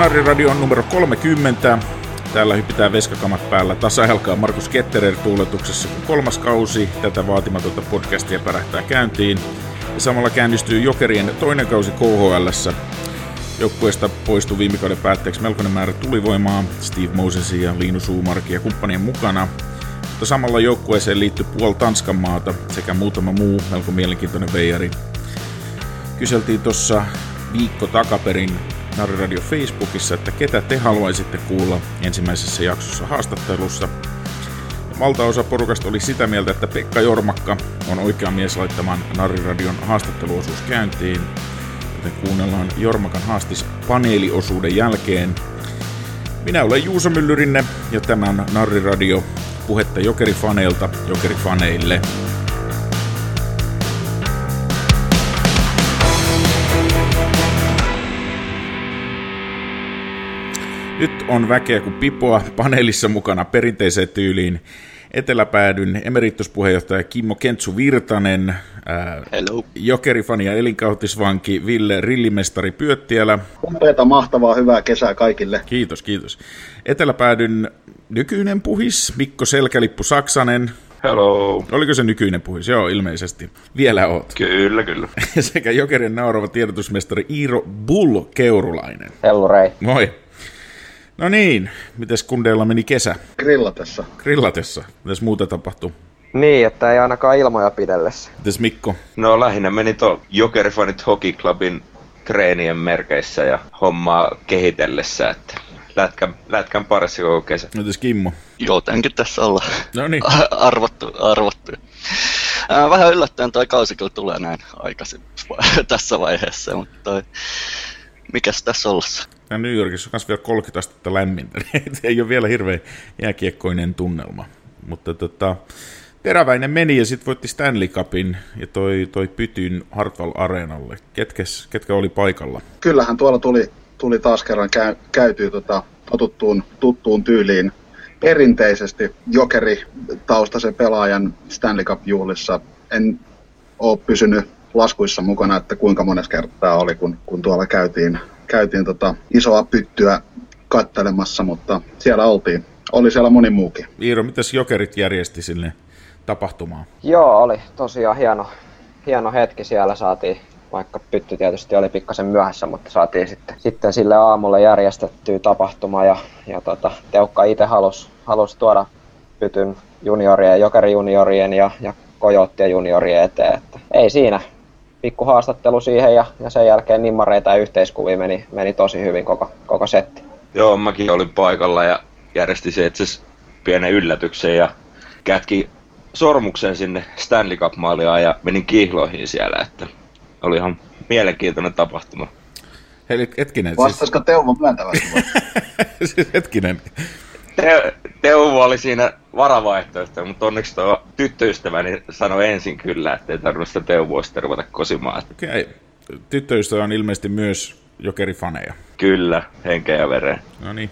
Narri Radio on numero 30. Täällä hypitään veskakamat päällä tasahelkaa Markus Ketterer tuuletuksessa, kun kolmas kausi tätä vaatimatonta podcastia pärähtää käyntiin. Ja samalla käynnistyy Jokerien toinen kausi KHL. Joukkueesta poistui viime kauden päätteeksi melkoinen määrä tulivoimaa, Steve Mosesin ja Liinu Suumarkin ja kumppanien mukana. Mutta samalla joukkueeseen liittyy puol Tanskan maata sekä muutama muu melko mielenkiintoinen veijari. Kyseltiin tuossa viikko takaperin Narri Radio Facebookissa, että ketä te haluaisitte kuulla ensimmäisessä jaksossa haastattelussa. Valtaosa porukasta oli sitä mieltä, että Pekka Jormakka on oikea mies laittamaan Narri Radion haastatteluosuus käyntiin, joten kuunnellaan Jormakan haastis paneeliosuuden jälkeen. Minä olen Juuso Myllyrinne ja tämä on Narri Radio, puhetta jokerifaneilta jokerifaneille. Nyt on väkeä kuin pipoa paneelissa mukana perinteiseen tyyliin eteläpäädyn emerituspuheenjohtaja Kimmo Kentsu Virtanen, ää, Hello. jokerifani ja elinkautisvanki Ville Rillimestari Pyöttiälä. Upeata, mahtavaa, hyvää kesää kaikille. Kiitos, kiitos. Eteläpäädyn nykyinen puhis Mikko Selkälippu Saksanen. Hello. Oliko se nykyinen puhis? Joo, ilmeisesti. Vielä oot. Kyllä, kyllä. Sekä Jokerin naurava tiedotusmestari Iiro Bull Keurulainen. Hellurei. Moi. No niin, mites kundeilla meni kesä? Grillatessa. Grillatessa. Mitäs muuta tapahtuu? Niin, että ei ainakaan ilmoja pidellessä. Mitäs Mikko? No lähinnä meni tuo Jokerifanit Hockey Clubin treenien merkeissä ja hommaa kehitellessä, että lätkän, lätkän parissa koko kesä. Mitäs Kimmo? Jotenkin tässä olla No niin. arvottu, arvottu. Vähän yllättäen toi kausi kyllä tulee näin aikaisin tässä vaiheessa, mutta toi, mikäs tässä ollassa? Ja New Yorkissa on myös vielä 30 astetta lämmintä, niin ei ole vielä hirveän jääkiekkoinen tunnelma. Mutta tota, teräväinen meni ja sitten voitti Stanley Cupin ja toi, toi Pytyn Hartwall Areenalle. Ketkes, ketkä oli paikalla? Kyllähän tuolla tuli, tuli taas kerran käy, käytyy tota, totuttuun, tuttuun tyyliin perinteisesti jokeri taustaisen pelaajan Stanley Cup-juhlissa. En ole pysynyt laskuissa mukana, että kuinka mones kertaa oli, kun, kun tuolla käytiin, käytiin tota isoa pyttyä kattelemassa, mutta siellä oltiin. Oli siellä moni muukin. Iiro, mitäs Jokerit järjesti sinne tapahtumaan? Joo, oli tosiaan hieno, hieno hetki siellä saatiin, vaikka pytty tietysti oli pikkasen myöhässä, mutta saatiin sitten, sitten sille aamulle järjestettyä tapahtuma ja, ja tota, Teukka itse halusi halus tuoda pytyn juniorien, jokerijuniorien ja, ja kojoottien juniorien eteen. Että ei siinä, pikku haastattelu siihen ja, ja sen jälkeen nimmareita ja yhteiskuvia meni, meni tosi hyvin koko, koko setti. Joo, mäkin olin paikalla ja järjesti se itse asiassa pienen yllätyksen ja kätki sormuksen sinne Stanley Cup-maaliaan ja menin kihloihin siellä, että oli ihan mielenkiintoinen tapahtuma. Hei, hetkinen, Vastaisiko Teuvo myöntävästi siis, siis hetkinen. Te- Teuvo oli siinä varavaihtoehto, mutta onneksi tuo tyttöystäväni sanoi ensin kyllä, että ei tarvinnut sitä Teuvoa sitten ruveta kosimaan. Okei, okay. tyttöystävä on ilmeisesti myös jokerifaneja. Kyllä, henkeä ja vereen. No niin.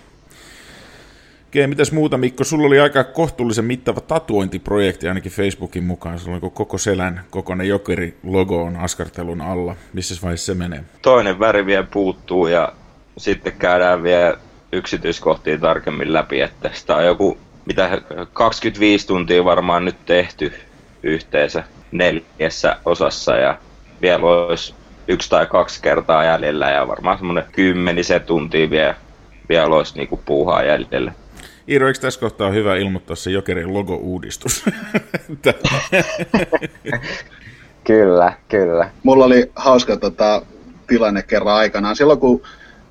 Okei, mitäs muuta Mikko? Sulla oli aika kohtuullisen mittava tatuointiprojekti ainakin Facebookin mukaan. Sulla oli koko selän kokoinen jokeri-logo on askartelun alla. Missä vaiheessa se menee? Toinen väri vielä puuttuu ja sitten käydään vielä yksityiskohtia tarkemmin läpi, että sitä on joku mitä 25 tuntia varmaan nyt tehty yhteensä neljässä osassa ja vielä olisi yksi tai kaksi kertaa jäljellä ja varmaan semmoinen kymmenisen tuntia vielä, vielä olisi niinku puuhaa jäljellä. Iiro, eikö tässä kohtaa on hyvä ilmoittaa se Jokerin logo-uudistus? kyllä, kyllä. Mulla oli hauska tota, tilanne kerran aikanaan. Silloin kun,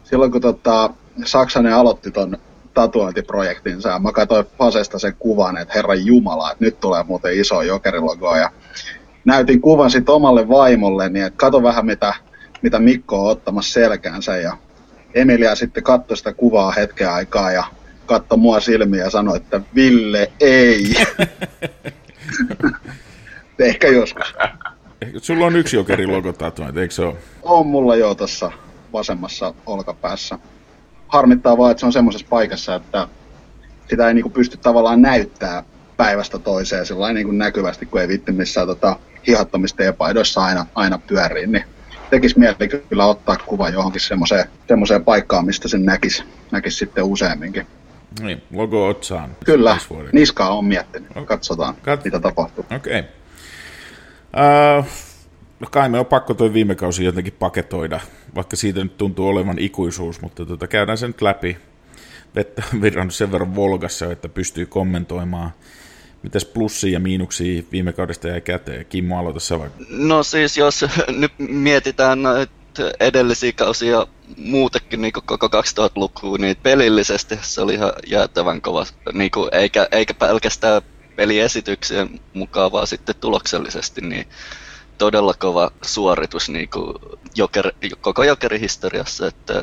silloin, kun tota, Saksanen aloitti ton tatuointiprojektinsa ja mä katsoin Fasesta sen kuvan, että herran jumala, että nyt tulee muuten iso jokerilogo ja näytin kuvan sitten omalle vaimolle, niin että kato vähän mitä, mitä Mikko on ottamassa selkäänsä ja Emilia sitten katsoi sitä kuvaa hetken aikaa ja katsoi mua silmiä ja sanoi, että Ville, ei. Ehkä joskus. Sulla on yksi jokerilogo tatuointi, eikö se ole? On mulla jo tuossa vasemmassa olkapäässä. Harmittaa vaan, että se on semmoisessa paikassa, että sitä ei niinku pysty tavallaan näyttää päivästä toiseen sillä niinku näkyvästi, kun ei vitti missään tota, hihattomista teepaidoissa aina, aina pyörii, niin tekisi mieli kyllä ottaa kuva johonkin semmoiseen, semmoiseen paikkaan, mistä sen näkisi, näkisi sitten useamminkin. Niin, logo otsaan. Kyllä, niskaa on miettinyt. Katsotaan, Kat... mitä tapahtuu. Okei. Okay. Uh, no kai me on pakko toi viime kausi jotenkin paketoida, vaikka siitä nyt tuntuu olevan ikuisuus, mutta tota, käydään se nyt läpi. Vettä virrannut sen verran Volgassa, että pystyy kommentoimaan. Mitäs plussia ja miinuksia viime kaudesta jäi käteen? Kimmo, aloita sä vaikka. No siis jos nyt mietitään edellisiä kausia muutenkin niin koko 2000-lukua, niin pelillisesti se oli ihan jäätävän kova, niin kuin, eikä, eikä pelkästään peliesityksien mukaan, vaan sitten tuloksellisesti, niin todella kova suoritus niin kuin joker, koko jokerihistoriassa, että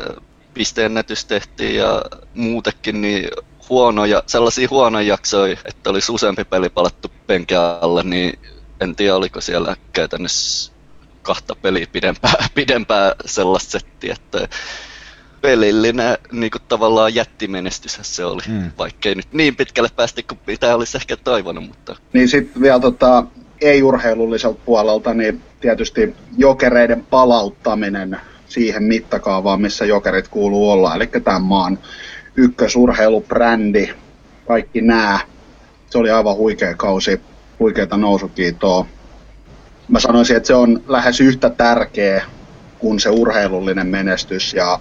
pisteennätys tehtiin ja muutenkin niin huonoja, sellaisia huonoja jaksoja, että olisi useampi peli palattu penkin alle, niin en tiedä oliko siellä käytännössä kahta peliä pidempää, pidempää sellaista settiä, että pelillinen niin kuin tavallaan jättimenestys se oli, mm. vaikkei nyt niin pitkälle päästi kuin mitä olisi ehkä toivonut. Mutta... Niin sitten vielä tota, ei-urheilulliselta puolelta, niin tietysti jokereiden palauttaminen siihen mittakaavaan, missä jokerit kuuluu olla, eli tämän maan ykkösurheilubrändi, kaikki nämä. Se oli aivan huikea kausi, huikeita nousukiitoa. Mä sanoisin, että se on lähes yhtä tärkeä kuin se urheilullinen menestys ja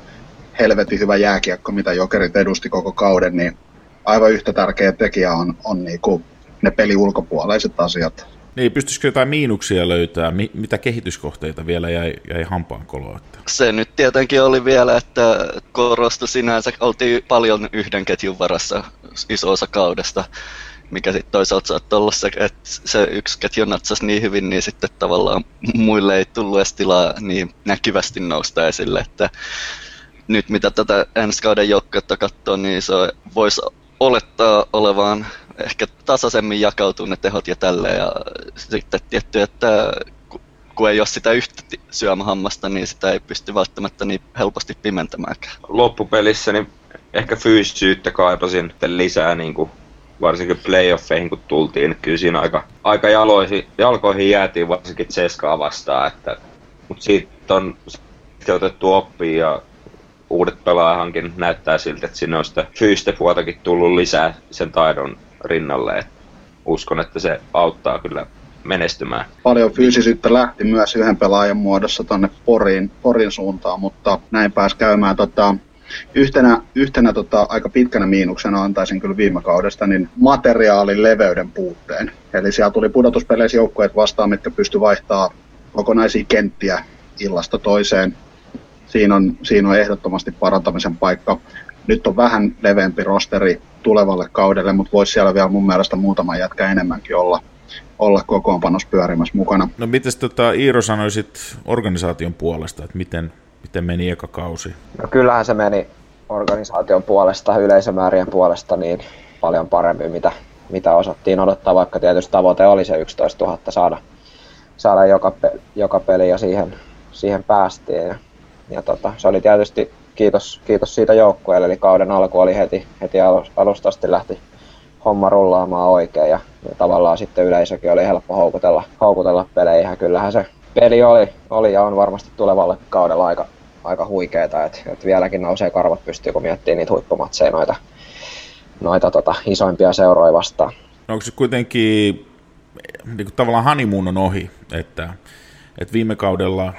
helvetin hyvä jääkiekko, mitä Jokerit edusti koko kauden, niin aivan yhtä tärkeä tekijä on, on niinku ne peli ulkopuoleiset asiat. Niin, pystyisikö jotain miinuksia löytää? Mitä kehityskohteita vielä jäi, jäi hampaan koloa? Se nyt tietenkin oli vielä, että korostu sinänsä, oltiin paljon yhden ketjun varassa iso osa kaudesta, mikä sitten toisaalta saattoi olla se, että se yksi ketju natsasi niin hyvin, niin sitten tavallaan muille ei tullut edes tilaa niin näkyvästi nousta esille, että nyt mitä tätä ensi kauden joukkuetta katsoo, niin se voisi olettaa olevaan ehkä tasaisemmin jakautuu ne tehot ja tälleen. Ja sitten tietty, että kun ei ole sitä yhtä syömähammasta, niin sitä ei pysty välttämättä niin helposti pimentämäänkään. Loppupelissä niin ehkä fyysisyyttä kaipasin lisää, niin kuin varsinkin playoffeihin kun tultiin, niin kyllä siinä aika, aika jaloihin, jalkoihin jäätiin varsinkin Ceskaa vastaan, että, mutta siitä on otettu oppia ja uudet pelaajahankin näyttää siltä, että sinne on sitä fyysistä puoltakin tullut lisää sen taidon rinnalle. Et uskon, että se auttaa kyllä menestymään. Paljon fyysisyyttä lähti myös yhden pelaajan muodossa tuonne Porin, Porin suuntaan, mutta näin pääsi käymään. Tota, yhtenä, yhtenä tota, aika pitkänä miinuksena antaisin kyllä viime kaudesta, niin materiaalin leveyden puutteen. Eli siellä tuli pudotuspeleissä joukkueet vastaan, mitkä pysty vaihtaa kokonaisia kenttiä illasta toiseen. Siinä on, siinä on ehdottomasti parantamisen paikka. Nyt on vähän leveämpi rosteri tulevalle kaudelle, mutta voisi siellä vielä mun mielestä muutama jätkä enemmänkin olla, olla kokoonpanossa pyörimässä mukana. No miten tota, Iiro sanoisit organisaation puolesta, että miten, miten meni eka kausi? No kyllähän se meni organisaation puolesta, yleisömäärien puolesta niin paljon paremmin, mitä, mitä osattiin odottaa, vaikka tietysti tavoite oli se 11 000 saada, saada joka, pe- joka peli ja siihen, siihen päästiin. Ja, ja tota, se oli tietysti kiitos, kiitos siitä joukkueelle, eli kauden alku oli heti, heti alusta asti lähti homma rullaamaan oikein ja, ja tavallaan sitten yleisökin oli helppo houkutella, houkutella peleihin kyllähän se peli oli, oli ja on varmasti tulevalle kaudella aika, aika huikeeta, että et vieläkin nousee karvat pystyy, kun miettii niitä huippumatseja noita, noita tota, isoimpia seuroja vastaan. Onko se kuitenkin niin kuin tavallaan honeymoon on ohi, että et viime kaudella,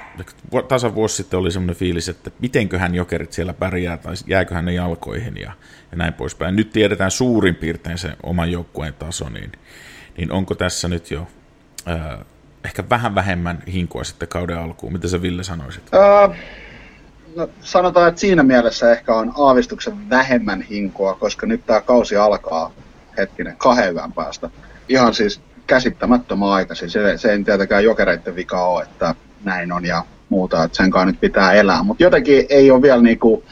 tasan vuosi sitten oli semmoinen fiilis, että mitenköhän jokerit siellä pärjää tai jääköhän ne jalkoihin ja, ja näin poispäin. Nyt tiedetään suurin piirtein se oman joukkueen taso, niin, niin onko tässä nyt jo äh, ehkä vähän vähemmän hinkua sitten kauden alkuun? Mitä sä Ville sanoisit? Äh, no, sanotaan, että siinä mielessä ehkä on aavistuksen vähemmän hinkua, koska nyt tämä kausi alkaa hetkinen kahden päästä. Ihan siis käsittämättömän aikaisin. Se, se ei tietenkään jokereiden vika ole, että näin on ja muuta, että sen kanssa nyt pitää elää. Mutta jotenkin ei ole vielä niinku,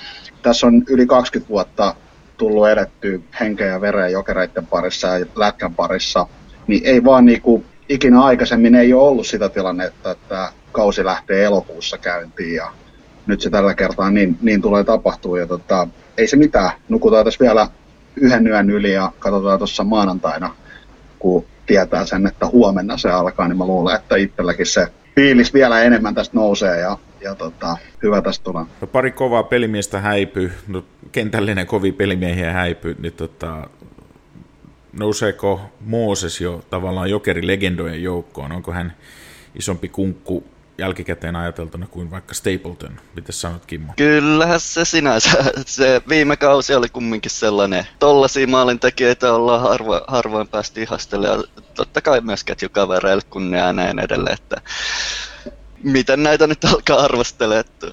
tässä on yli 20 vuotta tullut edetty henkeä ja vereä jokereiden parissa ja lätkän parissa, niin ei vaan niinku, ikinä aikaisemmin ei ole ollut sitä tilannetta, että kausi lähtee elokuussa käyntiin ja nyt se tällä kertaa niin, niin tulee tapahtua ja tota, ei se mitään. Nukutaan tässä vielä yhden yön yli ja katsotaan tuossa maanantaina, kun tietää sen, että huomenna se alkaa, niin mä luulen, että itselläkin se fiilis vielä enemmän tästä nousee ja, ja tota, hyvä tästä tulee. No pari kovaa pelimiestä häipy, no kentällinen kovi pelimiehiä häipy, niin tota, nouseeko Mooses jo tavallaan jokerilegendojen joukkoon? Onko hän isompi kunkku jälkikäteen ajateltuna kuin vaikka Stapleton? Mitä sanot Kimmo? Kyllähän se sinänsä. Se viime kausi oli kumminkin sellainen. Tollaisia maalintekijöitä ollaan harvo, harvoin päästy ihastelemaan. Totta kai myös ketjukavereille kunniaa näin edelleen. Että miten näitä nyt alkaa arvostella, että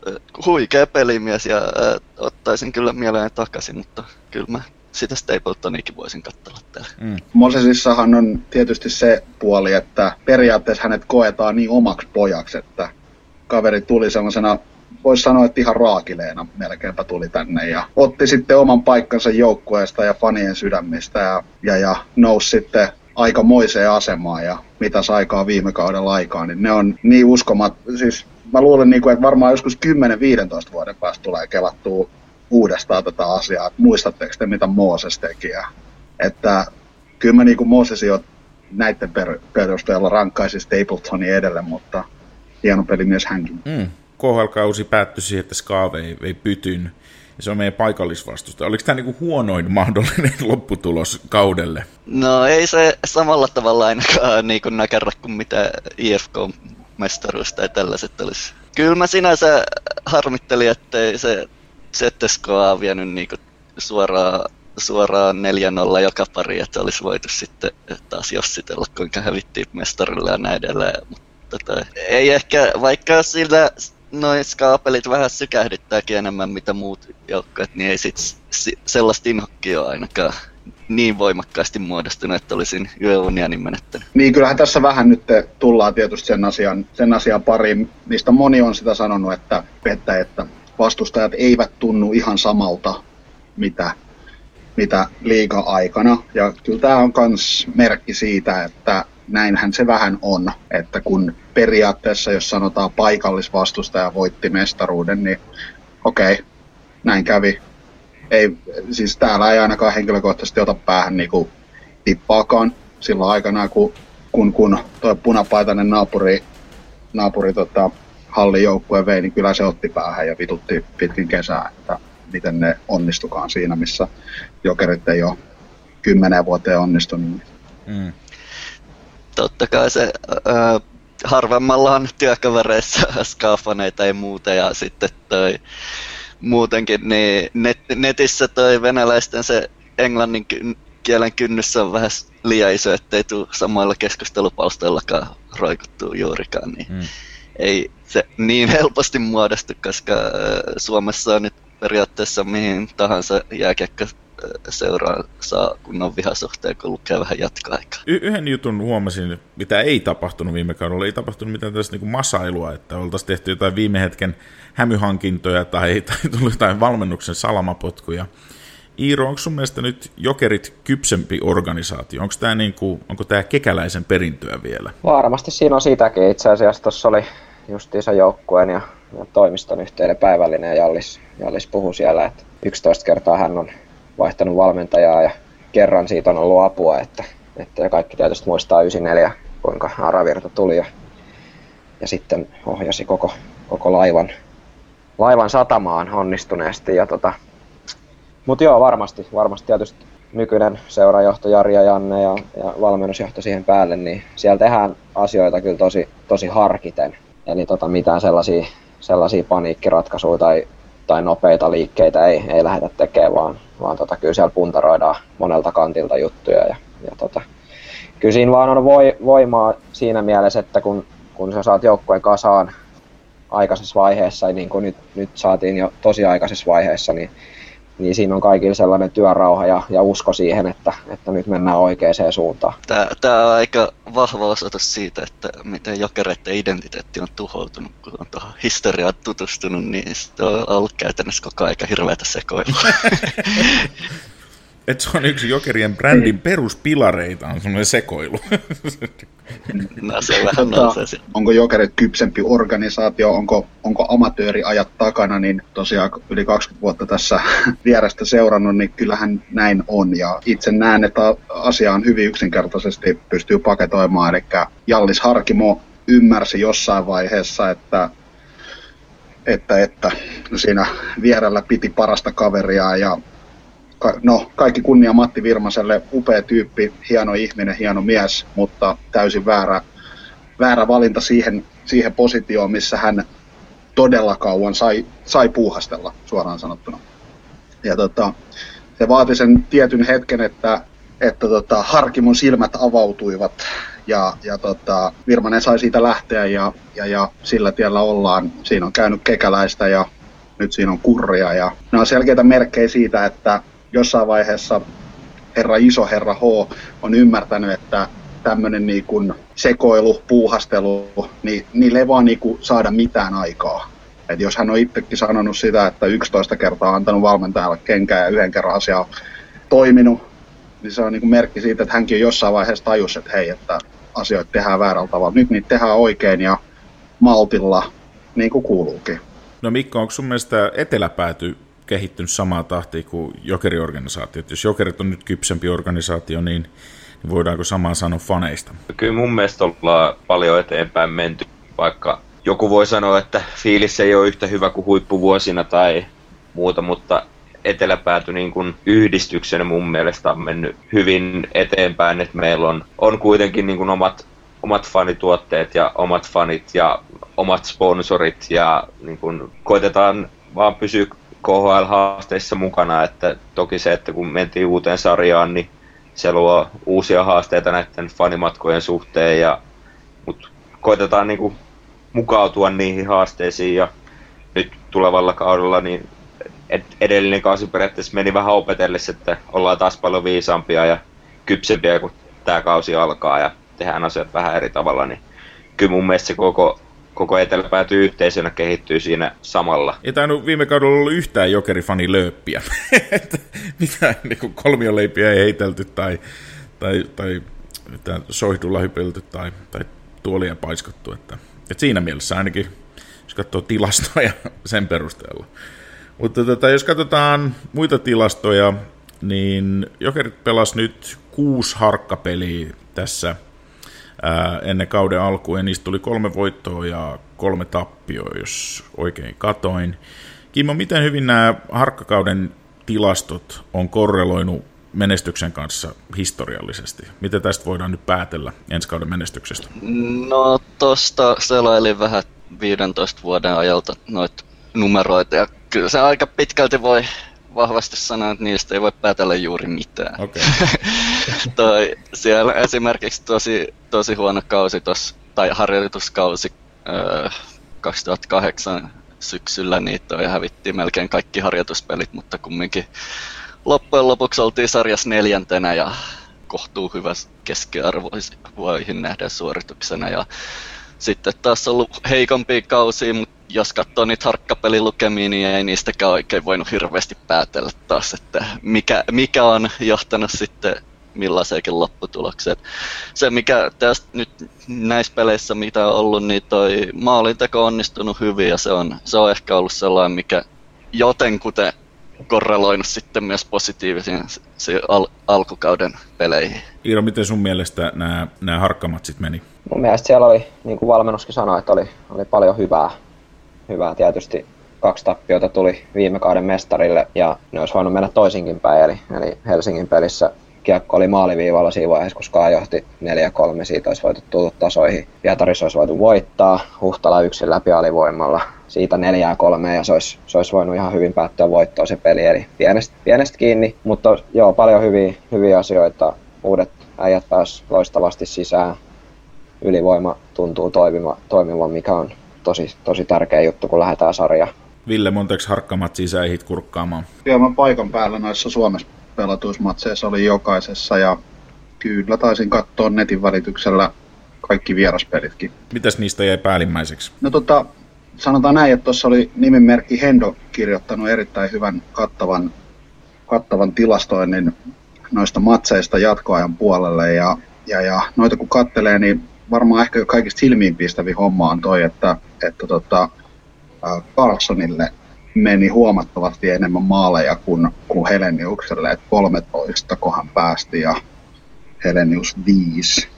huikea pelimies ja äh, ottaisin kyllä mieleen takaisin, mutta kyllä mä sitä Stapletoniakin voisin katsella täällä. Mm. Mosesissahan on tietysti se puoli, että periaatteessa hänet koetaan niin omaksi pojaksi, että kaveri tuli sellaisena voisi sanoa, että ihan raakileena melkeinpä tuli tänne ja otti sitten oman paikkansa joukkueesta ja fanien sydämistä ja, ja, ja nousi sitten aikamoiseen asemaan ja mitä aikaa viime kaudella aikaa, niin ne on niin uskomat, siis mä luulen, niin kuin, että varmaan joskus 10-15 vuoden päästä tulee kelattua uudestaan tätä asiaa, että muistatteko te, mitä Mooses teki. Ja, että kyllä mä niin kuin Mooses jo näiden per, perusteella rankkaisin Stapletonin edelle, mutta hieno pelimies hänkin. Mm. KHL-kausi päättyi siihen, että Ska vei, vei pytyn, ja se on meidän paikallisvastusta. Oliko tämä niinku huonoin mahdollinen lopputulos kaudelle? No ei se samalla tavalla ainakaan niin kuin näkärä kuin mitä IFK-mestaruus tai tällaiset olisi. Kyllä mä sinänsä harmittelin, ettei se ZSKA on vienyt niinku suoraan, suoraan 4-0 joka pari, että olisi voitu sitten taas jossitella, kuinka hävittiin mestarille ja näin edelleen. Mutta toi, ei ehkä, vaikka sillä noin skaapelit vähän sykähdyttääkin enemmän mitä muut joukkueet, niin ei sit sellaista inhokkia ainakaan niin voimakkaasti muodostunut, että olisin yöunianin menettänyt. Niin, kyllähän tässä vähän nyt tullaan tietysti sen asian, sen asian pariin, mistä moni on sitä sanonut, että, että, että vastustajat eivät tunnu ihan samalta, mitä, mitä liiga-aikana. Ja kyllä tämä on myös merkki siitä, että näinhän se vähän on, että kun periaatteessa, jos sanotaan paikallisvastustaja voitti mestaruuden, niin okei, okay, näin kävi. Ei, siis täällä ei ainakaan henkilökohtaisesti ota päähän niin kuin tippaakaan silloin aikana, kun, kun, kun tuo punapaitainen naapuri, naapuri tota, hallin joukkue vei, niin kyllä se otti päähän ja vitutti pitkin kesää, että miten ne onnistukaan siinä, missä jokerit ei ole kymmenen vuoteen onnistunut. Mm. Totta kai se äh, harvemmalla on työkavereissa skafaneita ja muuta ja sitten toi muutenkin, niin net, netissä toi venäläisten se englannin kielen kynnys on vähän liian iso, ettei tule samoilla keskustelupalstoillakaan roikuttua juurikaan, niin mm ei se niin helposti muodostu, koska äh, Suomessa on nyt periaatteessa mihin tahansa jääkiekko äh, seuraa saa kunnon vihasuhteen, kun lukee vähän jatkoaikaa. Y- yhden jutun huomasin, mitä ei tapahtunut viime kaudella, ei tapahtunut mitään tällaista niin masailua, että oltaisiin tehty jotain viime hetken hämyhankintoja tai, tai tullut jotain valmennuksen salamapotkuja. Iiro, onko sun mielestä nyt Jokerit kypsempi organisaatio? Onko tämä, niin kuin, onko tämä kekäläisen perintöä vielä? Varmasti siinä on sitäkin. Itse asiassa tuossa oli justiinsa joukkueen ja, ja toimiston yhteinen päivällinen ja Jallis, Jallis puhui siellä, että 11 kertaa hän on vaihtanut valmentajaa ja kerran siitä on ollut apua, että, että kaikki tietysti muistaa 94, kuinka Aravirta tuli ja, ja sitten ohjasi koko, koko laivan, laivan satamaan onnistuneesti. Ja tota, mutta joo, varmasti, varmasti tietysti nykyinen seurajohto Jari ja Janne ja, ja valmennusjohto siihen päälle, niin siellä tehdään asioita kyllä tosi, tosi harkiten. Eli tota, mitään sellaisia, sellaisia paniikkiratkaisuja tai, tai nopeita liikkeitä ei, ei lähdetä tekemään, vaan, vaan tota, kyllä siellä puntaroidaan monelta kantilta juttuja. Ja, ja tota, kyllä siinä vaan on voi, voimaa siinä mielessä, että kun, kun sä saat joukkueen kasaan aikaisessa vaiheessa, niin kuin nyt, nyt saatiin jo tosi aikaisessa vaiheessa, niin niin siinä on kaikilla sellainen työrauha ja, ja usko siihen, että, että nyt mennään oikeaan suuntaan. Tämä, tämä on aika vahva osoitus siitä, että miten jokereiden identiteetti on tuhoutunut, kun on tuohon historiaan tutustunut, niin se on ollut käytännössä koko aika hirveätä sekoilua. että se on yksi jokerien brändin peruspilareita, on semmoinen sekoilu. no se vähän tota, se. Onko jokerit kypsempi organisaatio, onko, onko amatööriajat takana, niin tosiaan yli 20 vuotta tässä vierestä seurannut, niin kyllähän näin on. Ja itse näen, että asia on hyvin yksinkertaisesti pystyy paketoimaan, eli Jallis Harkimo ymmärsi jossain vaiheessa, että että, että siinä vierellä piti parasta kaveria ja no, kaikki kunnia Matti Virmaselle, upea tyyppi, hieno ihminen, hieno mies, mutta täysin väärä, väärä valinta siihen, siihen positioon, missä hän todella kauan sai, sai puuhastella, suoraan sanottuna. Ja tota, se vaati sen tietyn hetken, että, että tota, Harkimon silmät avautuivat ja, ja tota, Virmanen sai siitä lähteä ja, ja, ja sillä tiellä ollaan. Siinä on käynyt kekäläistä ja nyt siinä on kurria ja nämä on selkeitä merkkejä siitä, että jossain vaiheessa herra iso herra H on ymmärtänyt, että tämmöinen niin sekoilu, puuhastelu, niin niillä ei vaan niin kuin saada mitään aikaa. Et jos hän on itsekin sanonut sitä, että 11 kertaa antanut valmentajalle kenkää ja yhden kerran asia on toiminut, niin se on niin kuin merkki siitä, että hänkin jossain vaiheessa tajusi, että hei, että asioita tehdään väärällä tavalla. Nyt niitä tehdään oikein ja maltilla, niin kuin kuuluukin. No Mikko, onko sun mielestä eteläpääty kehittynyt samaa tahtia kuin jokeriorganisaatio? Jos jokerit on nyt kypsempi organisaatio, niin, niin voidaanko samaa sanoa faneista? Kyllä mun mielestä ollaan paljon eteenpäin menty, vaikka joku voi sanoa, että fiilis ei ole yhtä hyvä kuin huippuvuosina tai muuta, mutta eteläpääty niin kuin yhdistyksenä mun mielestä on mennyt hyvin eteenpäin, että meillä on, on kuitenkin niin kuin omat, omat fanituotteet ja omat fanit ja omat sponsorit ja niin kuin koitetaan vaan pysyä KHL-haasteissa mukana, että toki se, että kun mentiin uuteen sarjaan, niin se luo uusia haasteita näiden fanimatkojen suhteen, ja, mutta koitetaan niin kuin mukautua niihin haasteisiin ja nyt tulevalla kaudella niin edellinen kausi periaatteessa meni vähän opetellessa, että ollaan taas paljon viisaampia ja kypsempiä, kun tämä kausi alkaa ja tehdään asiat vähän eri tavalla, niin kyllä mun mielestä se koko, koko eteläpääty yhteisönä kehittyy siinä samalla. Ei tainnut viime kaudella ollut yhtään jokerifani lööppiä. Mitään niin kolmioleipiä ei heitelty tai, tai, tai soihdulla hypelty tai, tai tuolia paiskottu. Että, että siinä mielessä ainakin, jos katsoo tilastoja sen perusteella. Mutta tota, jos katsotaan muita tilastoja, niin Jokerit pelas nyt kuusi harkkapeliä tässä ää, ennen kauden alkua, ja niistä tuli kolme voittoa ja kolme tappioa, jos oikein katoin. Kimmo, miten hyvin nämä harkkakauden tilastot on korreloinut menestyksen kanssa historiallisesti? Miten tästä voidaan nyt päätellä ensi kauden menestyksestä? No tosta selailin vähän 15 vuoden ajalta noita numeroita ja kyllä se aika pitkälti voi vahvasti sanoa, että niistä ei voi päätellä juuri mitään. Okay. toi, siellä esimerkiksi tosi, tosi huono kausi tos, tai harjoituskausi öö, 2008 syksyllä, niin toi hävittiin melkein kaikki harjoituspelit, mutta kumminkin loppujen lopuksi oltiin sarjas neljäntenä ja kohtuu hyvä keskiarvoihin nähdä suorituksena. Ja sitten taas ollut heikompi kausi, mutta jos katsoo niitä harkkapelilukemia, niin ei niistäkään oikein voinut hirveästi päätellä taas, että mikä, mikä on johtanut sitten millaiseenkin lopputulokseen. Se mikä tästä nyt näissä peleissä mitä on ollut, niin toi maalinteko on onnistunut hyvin ja se on, se on ehkä ollut sellainen, mikä jotenkuten korreloinut sitten myös positiivisiin al- alkukauden peleihin. Iiro, miten sun mielestä nämä, nämä harkkamatsit meni? Mun mielestä siellä oli, niin kuin valmennuskin sanoi, että oli, oli paljon hyvää, hyvää. Tietysti kaksi tappiota tuli viime kauden mestarille ja ne olisi voinut mennä toisinkin päin. Eli, eli Helsingin pelissä kiekko oli maaliviivalla siinä vaiheessa, kun Skaa johti 4-3, siitä olisi voitu tulla tasoihin. Pietarissa olisi voitu voittaa, Huhtala yksin läpi alivoimalla, siitä 4-3 ja se olisi, se olisi voinut ihan hyvin päättyä voittoon se peli, eli pienestä, pienestä kiinni, mutta joo, paljon hyviä, hyviä asioita, uudet äijät pääs loistavasti sisään, ylivoima tuntuu toimiva, toimivan, mikä on tosi, tosi tärkeä juttu, kun lähdetään sarja. Ville, montaks harkkamatsia sä ehdit kurkkaamaan? Joo, mä paikan päällä noissa Suomessa pelatuismatseissa oli jokaisessa ja kyllä taisin katsoa netin välityksellä kaikki vieraspelitkin. Mitäs niistä jäi päällimmäiseksi? No tota, sanotaan näin, että tuossa oli nimimerkki Hendo kirjoittanut erittäin hyvän kattavan, kattavan tilastoinnin noista matseista jatkoajan puolelle ja, ja, ja noita kun kattelee, niin varmaan ehkä kaikista silmiinpistävi homma on toi, että, että tota, Carlsonille meni huomattavasti enemmän maaleja kuin, kuin Heleniukselle, että 13 kohan päästi ja Helenius 5.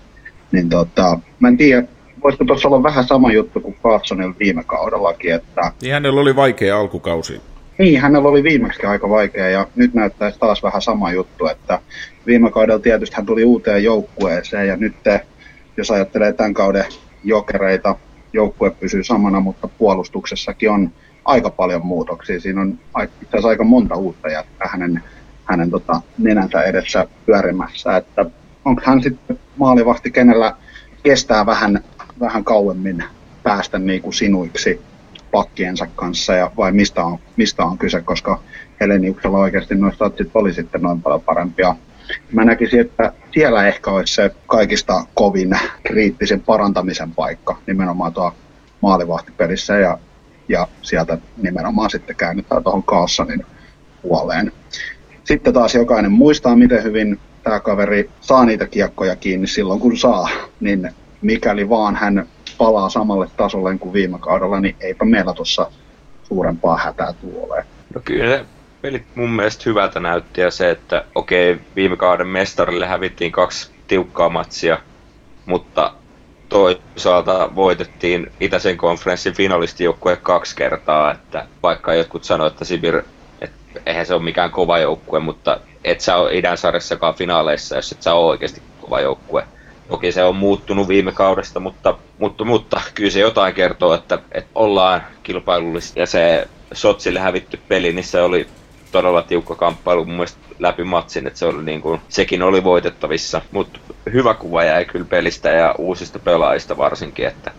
Niin tota, mä en tiedä, voisiko tuossa olla vähän sama juttu kuin Carsonilla viime kaudellakin, että... Niin hänellä oli vaikea alkukausi. Niin, hänellä oli viimeksi aika vaikea ja nyt näyttäisi taas vähän sama juttu, että viime kaudella tietysti hän tuli uuteen joukkueeseen ja nyt jos ajattelee tämän kauden jokereita, joukkue pysyy samana, mutta puolustuksessakin on aika paljon muutoksia. Siinä on itse asiassa aika monta uutta ja hänen, hänen tota, nenänsä edessä pyörimässä, että onko hän sitten maalivahti, kenellä kestää vähän, vähän kauemmin päästä niin kuin sinuiksi pakkiensa kanssa ja vai mistä on, mistä on kyse, koska Heleniuksella oikeasti noin statsit oli sitten noin paljon parempia. Mä näkisin, että siellä ehkä olisi se kaikista kovin kriittisen parantamisen paikka nimenomaan tuo maalivahtipelissä ja, ja sieltä nimenomaan sitten käännetään tuohon Carlsonin puoleen. Sitten taas jokainen muistaa, miten hyvin tämä kaveri saa niitä kiekkoja kiinni silloin, kun saa, niin mikäli vaan hän palaa samalle tasolle kuin viime kaudella, niin eipä meillä tuossa suurempaa hätää tule. No kyllä pelit mun mielestä hyvältä näytti ja se, että okei, viime kauden mestarille hävittiin kaksi tiukkaa matsia, mutta toisaalta voitettiin Itäisen konferenssin finalistijoukkue kaksi kertaa, että vaikka jotkut sanoivat, että Sibir, että eihän se ole mikään kova joukkue, mutta et sä ole idän sarjassakaan finaaleissa, jos et sä ole oikeasti kova joukkue. Toki se on muuttunut viime kaudesta, mutta, mutta, mutta kyllä se jotain kertoo, että, että ollaan kilpailullisia. Ja se Sotsille hävitty peli, niin se oli todella tiukka kamppailu mun mielestä läpi matsin, että se oli niin kuin, sekin oli voitettavissa. Mutta hyvä kuva jäi kyllä pelistä ja uusista pelaajista varsinkin, että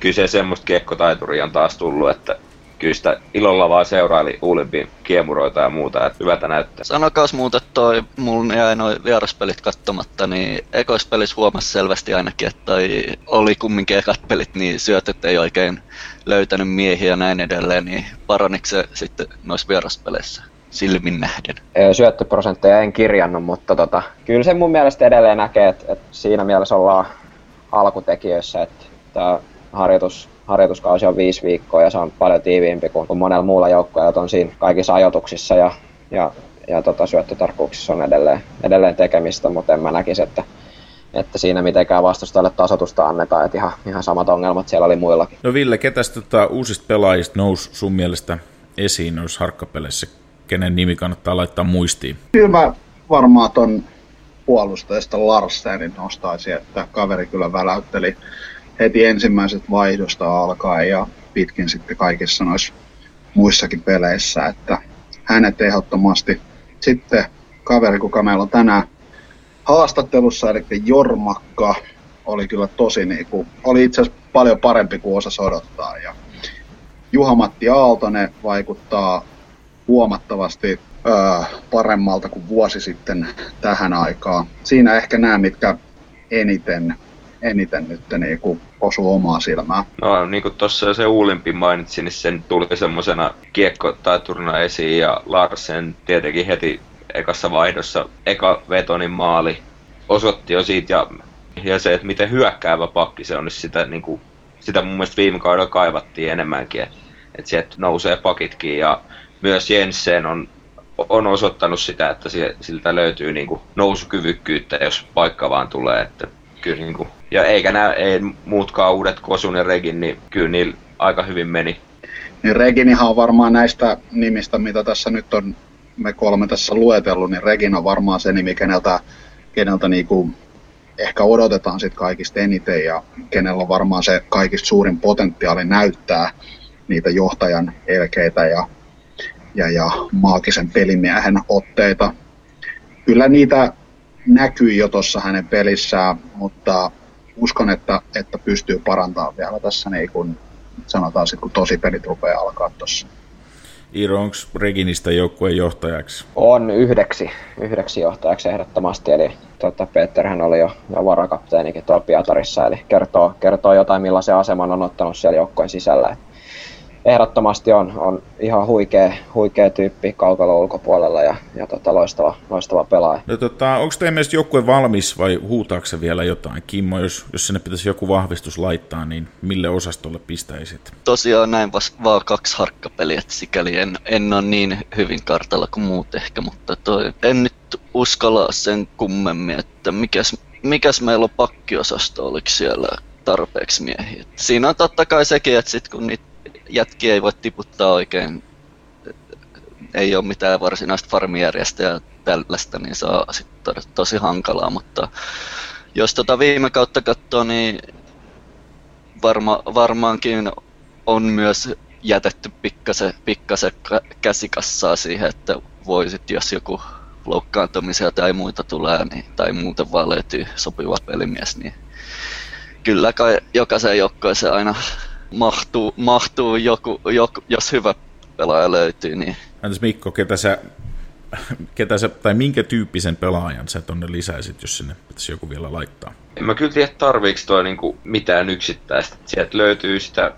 kyllä se semmoista kiekkotaituria on taas tullut, että kyllä sitä ilolla vaan seuraili uulimpiin kiemuroita ja muuta, että hyvältä näyttää. Sanokaas muuta toi, mulla jäi noin vieraspelit katsomatta, niin ekoispelissä huomasi selvästi ainakin, että toi oli kumminkin ekat pelit, niin syötöt ei oikein löytänyt miehiä ja näin edelleen, niin paraniko se sitten noissa vieraspeleissä? Silmin nähden? Syöttöprosentteja en kirjannut, mutta tota, kyllä se mun mielestä edelleen näkee, että, että siinä mielessä ollaan alkutekijöissä, että tämä harjoitus, harjoituskausi on viisi viikkoa ja se on paljon tiiviimpi kuin, kuin monella muulla joukkueella, on siinä kaikissa ajoituksissa ja, ja, ja tota, syöttötarkkuuksissa on edelleen, edelleen tekemistä, mutta en mä näkisi, että että siinä mitenkään vastustajalle tasotusta annetaan, että ihan, ihan samat ongelmat siellä oli muillakin. No Ville, ketäs tota, uusista pelaajista nousi sun mielestä esiin noissa harkkapeleissä? Kenen nimi kannattaa laittaa muistiin? Kyllä mä varmaan ton puolustajasta Larsenin nostaisin, että kaveri kyllä väläytteli heti ensimmäiset vaihdosta alkaen ja pitkin sitten kaikissa noissa muissakin peleissä, että hänet ehdottomasti. Sitten kaveri, kuka meillä on tänään haastattelussa, eli Jormakka, oli kyllä tosi niin kuin, oli itse asiassa paljon parempi kuin osa odottaa. Ja Juha-Matti Aaltonen vaikuttaa huomattavasti öö, paremmalta kuin vuosi sitten tähän aikaan. Siinä ehkä nämä, mitkä eniten eniten nyt niin kuin osuu omaa silmää. No niin kuin tuossa se Uulimpi mainitsi, niin sen tuli semmoisena turna esiin ja Larsen tietenkin heti ekassa vaihdossa eka vetonin maali osoitti jo siitä ja, ja se, että miten hyökkäävä pakki se on, niin sitä, niin kuin, sitä mun mielestä viime kaudella kaivattiin enemmänkin, että, että sieltä nousee pakitkin ja myös Jensen on, on osoittanut sitä, että siltä löytyy niin kuin nousukyvykkyyttä, jos paikka vaan tulee, että kyllä niin kuin, ja eikä nämä ei muutkaan uudet Kosun ja Regin, niin kyllä niillä aika hyvin meni. Niin Reginihan on varmaan näistä nimistä, mitä tässä nyt on me kolme tässä luetellut, niin Regin on varmaan se nimi, keneltä, keneltä niinku ehkä odotetaan sit kaikista eniten ja kenellä on varmaan se kaikista suurin potentiaali näyttää niitä johtajan elkeitä ja, ja, ja maagisen pelimiehen otteita. Kyllä niitä näkyy jo tuossa hänen pelissään, mutta uskon, että, että pystyy parantamaan vielä tässä, niin kun sanotaan sitten, kun tosi pelit rupeaa alkaa tuossa. Iiro, onko Reginistä joukkueen johtajaksi? On yhdeksi, yhdeksi johtajaksi ehdottomasti, eli tuota, Peterhän oli jo, jo varakapteenikin tuolla Pietarissa, eli kertoo, kertoo jotain millaisen aseman on ottanut siellä joukkueen sisällä. Et ehdottomasti on, on ihan huikea, huikea tyyppi kaukalo ulkopuolella ja, ja tota, loistava, loistava pelaaja. No, tota, onko teidän mielestä joukkue valmis vai huutaako se vielä jotain? Kimmo, jos, jos sinne pitäisi joku vahvistus laittaa, niin mille osastolle pistäisit? Tosiaan näin vas, vaan kaksi harkkapeliä, että sikäli en, en ole niin hyvin kartalla kuin muut ehkä, mutta toi, en nyt uskalla sen kummemmin, että mikäs, mikäs meillä on pakkiosasto, oliko siellä tarpeeksi miehiä. Siinä on totta kai sekin, että sit kun niitä jätkiä ei voi tiputtaa oikein, ei ole mitään varsinaista farmijärjestäjää tällaista, niin se on sit tosi hankalaa, mutta jos tota viime kautta katsoo, niin varma, varmaankin on myös jätetty pikkasen, pikkasen käsikassaa siihen, että voisit, jos joku loukkaantumisia tai muita tulee, niin, tai muuten vaan löytyy sopiva pelimies, niin kyllä kai jokaisen joukkueeseen aina mahtuu, mahtuu joku, joku, jos hyvä pelaaja löytyy. Niin... Entäs Mikko, ketä sä, ketä sä, tai minkä tyyppisen pelaajan sä tonne lisäisit, jos sinne pitäisi joku vielä laittaa? En mä kyllä tiedä, tarviiko toi niinku mitään yksittäistä. Sieltä löytyy sitä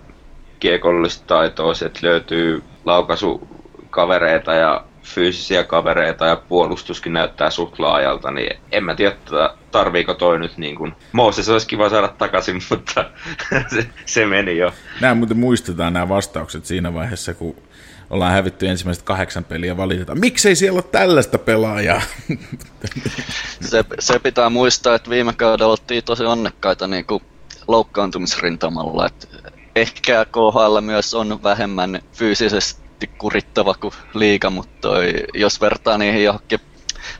kiekollista taitoa, sieltä löytyy laukaisukavereita ja fyysisiä kavereita ja puolustuskin näyttää suht laajalta, niin en mä tiedä, tarviiko toi nyt niin kuin... Mooses olisi kiva saada takaisin, mutta se, se meni jo. Nämä muuten muistetaan nämä vastaukset siinä vaiheessa, kun ollaan hävitty ensimmäiset kahdeksan peliä valitetaan. Miksei siellä ole tällaista pelaajaa? se, se pitää muistaa, että viime kaudella oltiin tosi onnekkaita niin kuin loukkaantumisrintamalla. Että ehkä KHL myös on vähemmän fyysisesti kurittava kuin liiga, mutta toi, jos vertaa niihin johonkin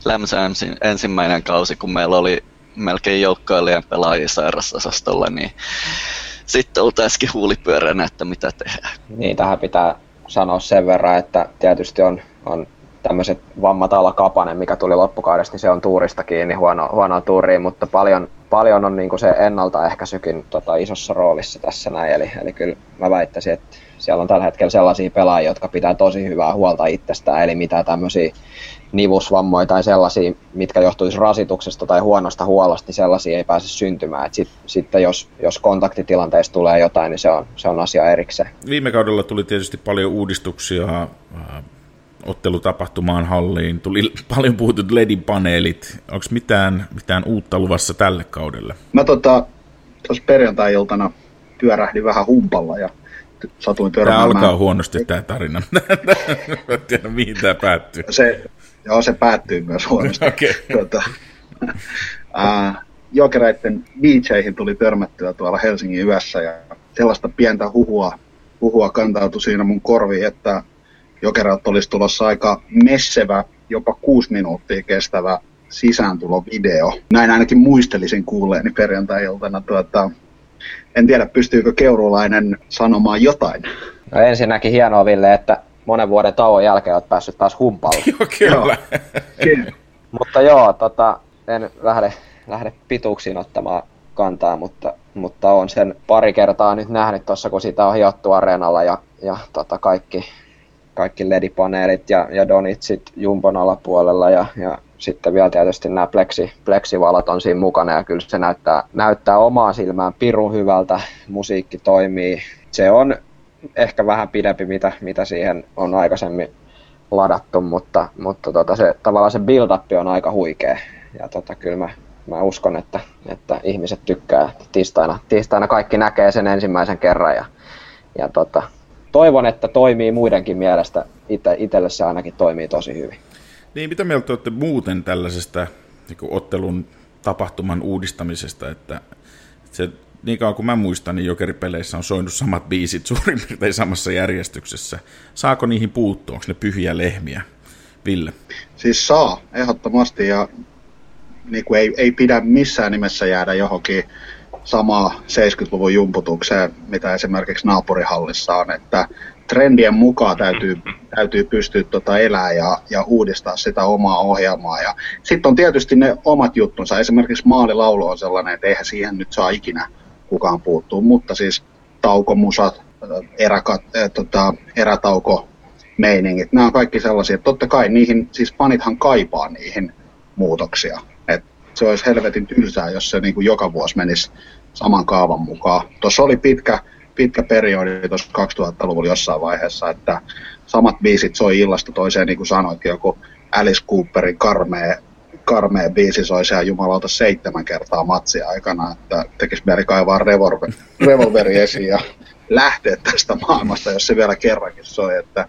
Lämsä ensimmäinen kausi, kun meillä oli melkein joukkoilijan pelaajia sairasosastolla, niin sitten oltaisikin huulipyöränä, että mitä tehdään. Niin, tähän pitää sanoa sen verran, että tietysti on, on tämmöiset vammat alla kapanen, mikä tuli loppukaudesta, niin se on tuurista kiinni huono, huonoa tuuriin, mutta paljon, paljon on niin se ennaltaehkäisykin tota, isossa roolissa tässä näin. Eli, eli kyllä mä väittäisin, että siellä on tällä hetkellä sellaisia pelaajia, jotka pitää tosi hyvää huolta itsestään, eli mitä tämmöisiä nivusvammoja tai sellaisia, mitkä johtuisi rasituksesta tai huonosta huollosta, niin sellaisia ei pääse syntymään. sit, sitten jos, jos kontaktitilanteessa tulee jotain, niin se on, se on asia erikseen. Viime kaudella tuli tietysti paljon uudistuksia äh, ottelutapahtumaan halliin. Tuli paljon puhutut LEDin paneelit. Onko mitään, mitään uutta luvassa tälle kaudelle? Mä tota, tuossa perjantai-iltana pyörähdin vähän humpalla ja satuin törmäämään. Tämä alkaa huonosti tämä tarina. Mä tiedä, mihin tämä päättyy. Se, joo, se päättyy myös huonosti. okay. tota, äh, jokereiden DJihin tuli törmättyä tuolla Helsingin yössä ja sellaista pientä huhua, huhua kantautui siinä mun korviin, että jokerat olisi tulossa aika messevä, jopa kuusi minuuttia kestävä sisääntulovideo. Näin ainakin muistelisin kuulleeni perjantai-iltana. Tuota, en tiedä, pystyykö keurulainen sanomaan jotain. No ensinnäkin hienoa, Ville, että monen vuoden tauon jälkeen olet päässyt taas humpalle. joo, kyllä. mutta joo, tota, en lähde, lähde pituuksiin ottamaan kantaa, mutta, mutta on sen pari kertaa nyt nähnyt tuossa, kun sitä on hiottu areenalla ja, ja tota, kaikki, kaikki LED-paneelit ja, ja donitsit Jumbon alapuolella ja, ja sitten vielä tietysti nämä pleksi, pleksivalot on siinä mukana ja kyllä se näyttää, näyttää omaa silmään pirun hyvältä, musiikki toimii. Se on ehkä vähän pidempi, mitä, mitä siihen on aikaisemmin ladattu, mutta, mutta tota se, tavallaan se build-up on aika huikea. Ja tota, kyllä mä, mä uskon, että, että ihmiset tykkää. Tiistaina, tiistaina kaikki näkee sen ensimmäisen kerran ja, ja tota, toivon, että toimii muidenkin mielestä. Ite, itelle se ainakin toimii tosi hyvin. Niin, mitä mieltä olette muuten tällaisesta niin ottelun tapahtuman uudistamisesta, että se, niin kauan kuin mä muistan, niin jokeripeleissä on soinut samat biisit suurin piirtein samassa järjestyksessä. Saako niihin puuttua? Onko ne pyhiä lehmiä? Ville? Siis saa, ehdottomasti, ja niin kuin ei, ei pidä missään nimessä jäädä johonkin samaa 70-luvun jumputukseen, mitä esimerkiksi naapurihallissa on, että trendien mukaan täytyy, täytyy pystyä tota elää ja, ja uudistaa sitä omaa ohjelmaa. Ja sitten on tietysti ne omat juttunsa. Esimerkiksi maalilaulu on sellainen, että eihän siihen nyt saa ikinä kukaan puuttua, mutta siis taukomusat, eräkat, äh, tota, erätauko, meiningit, nämä on kaikki sellaisia, että totta kai niihin, siis fanithan kaipaa niihin muutoksia. Et se olisi helvetin tylsää, jos se niin kuin joka vuosi menisi saman kaavan mukaan. Tuossa oli pitkä, pitkä periodi tuossa 2000-luvulla jossain vaiheessa, että samat biisit soi illasta toiseen, niin kuin sanoitkin, joku Alice Cooperin karmea, karmea biisi soi siellä jumalauta seitsemän kertaa matsi aikana, että tekisi mieli kaivaa revolveri, revolveri esiin ja lähteä tästä maailmasta, jos se vielä kerrankin soi, että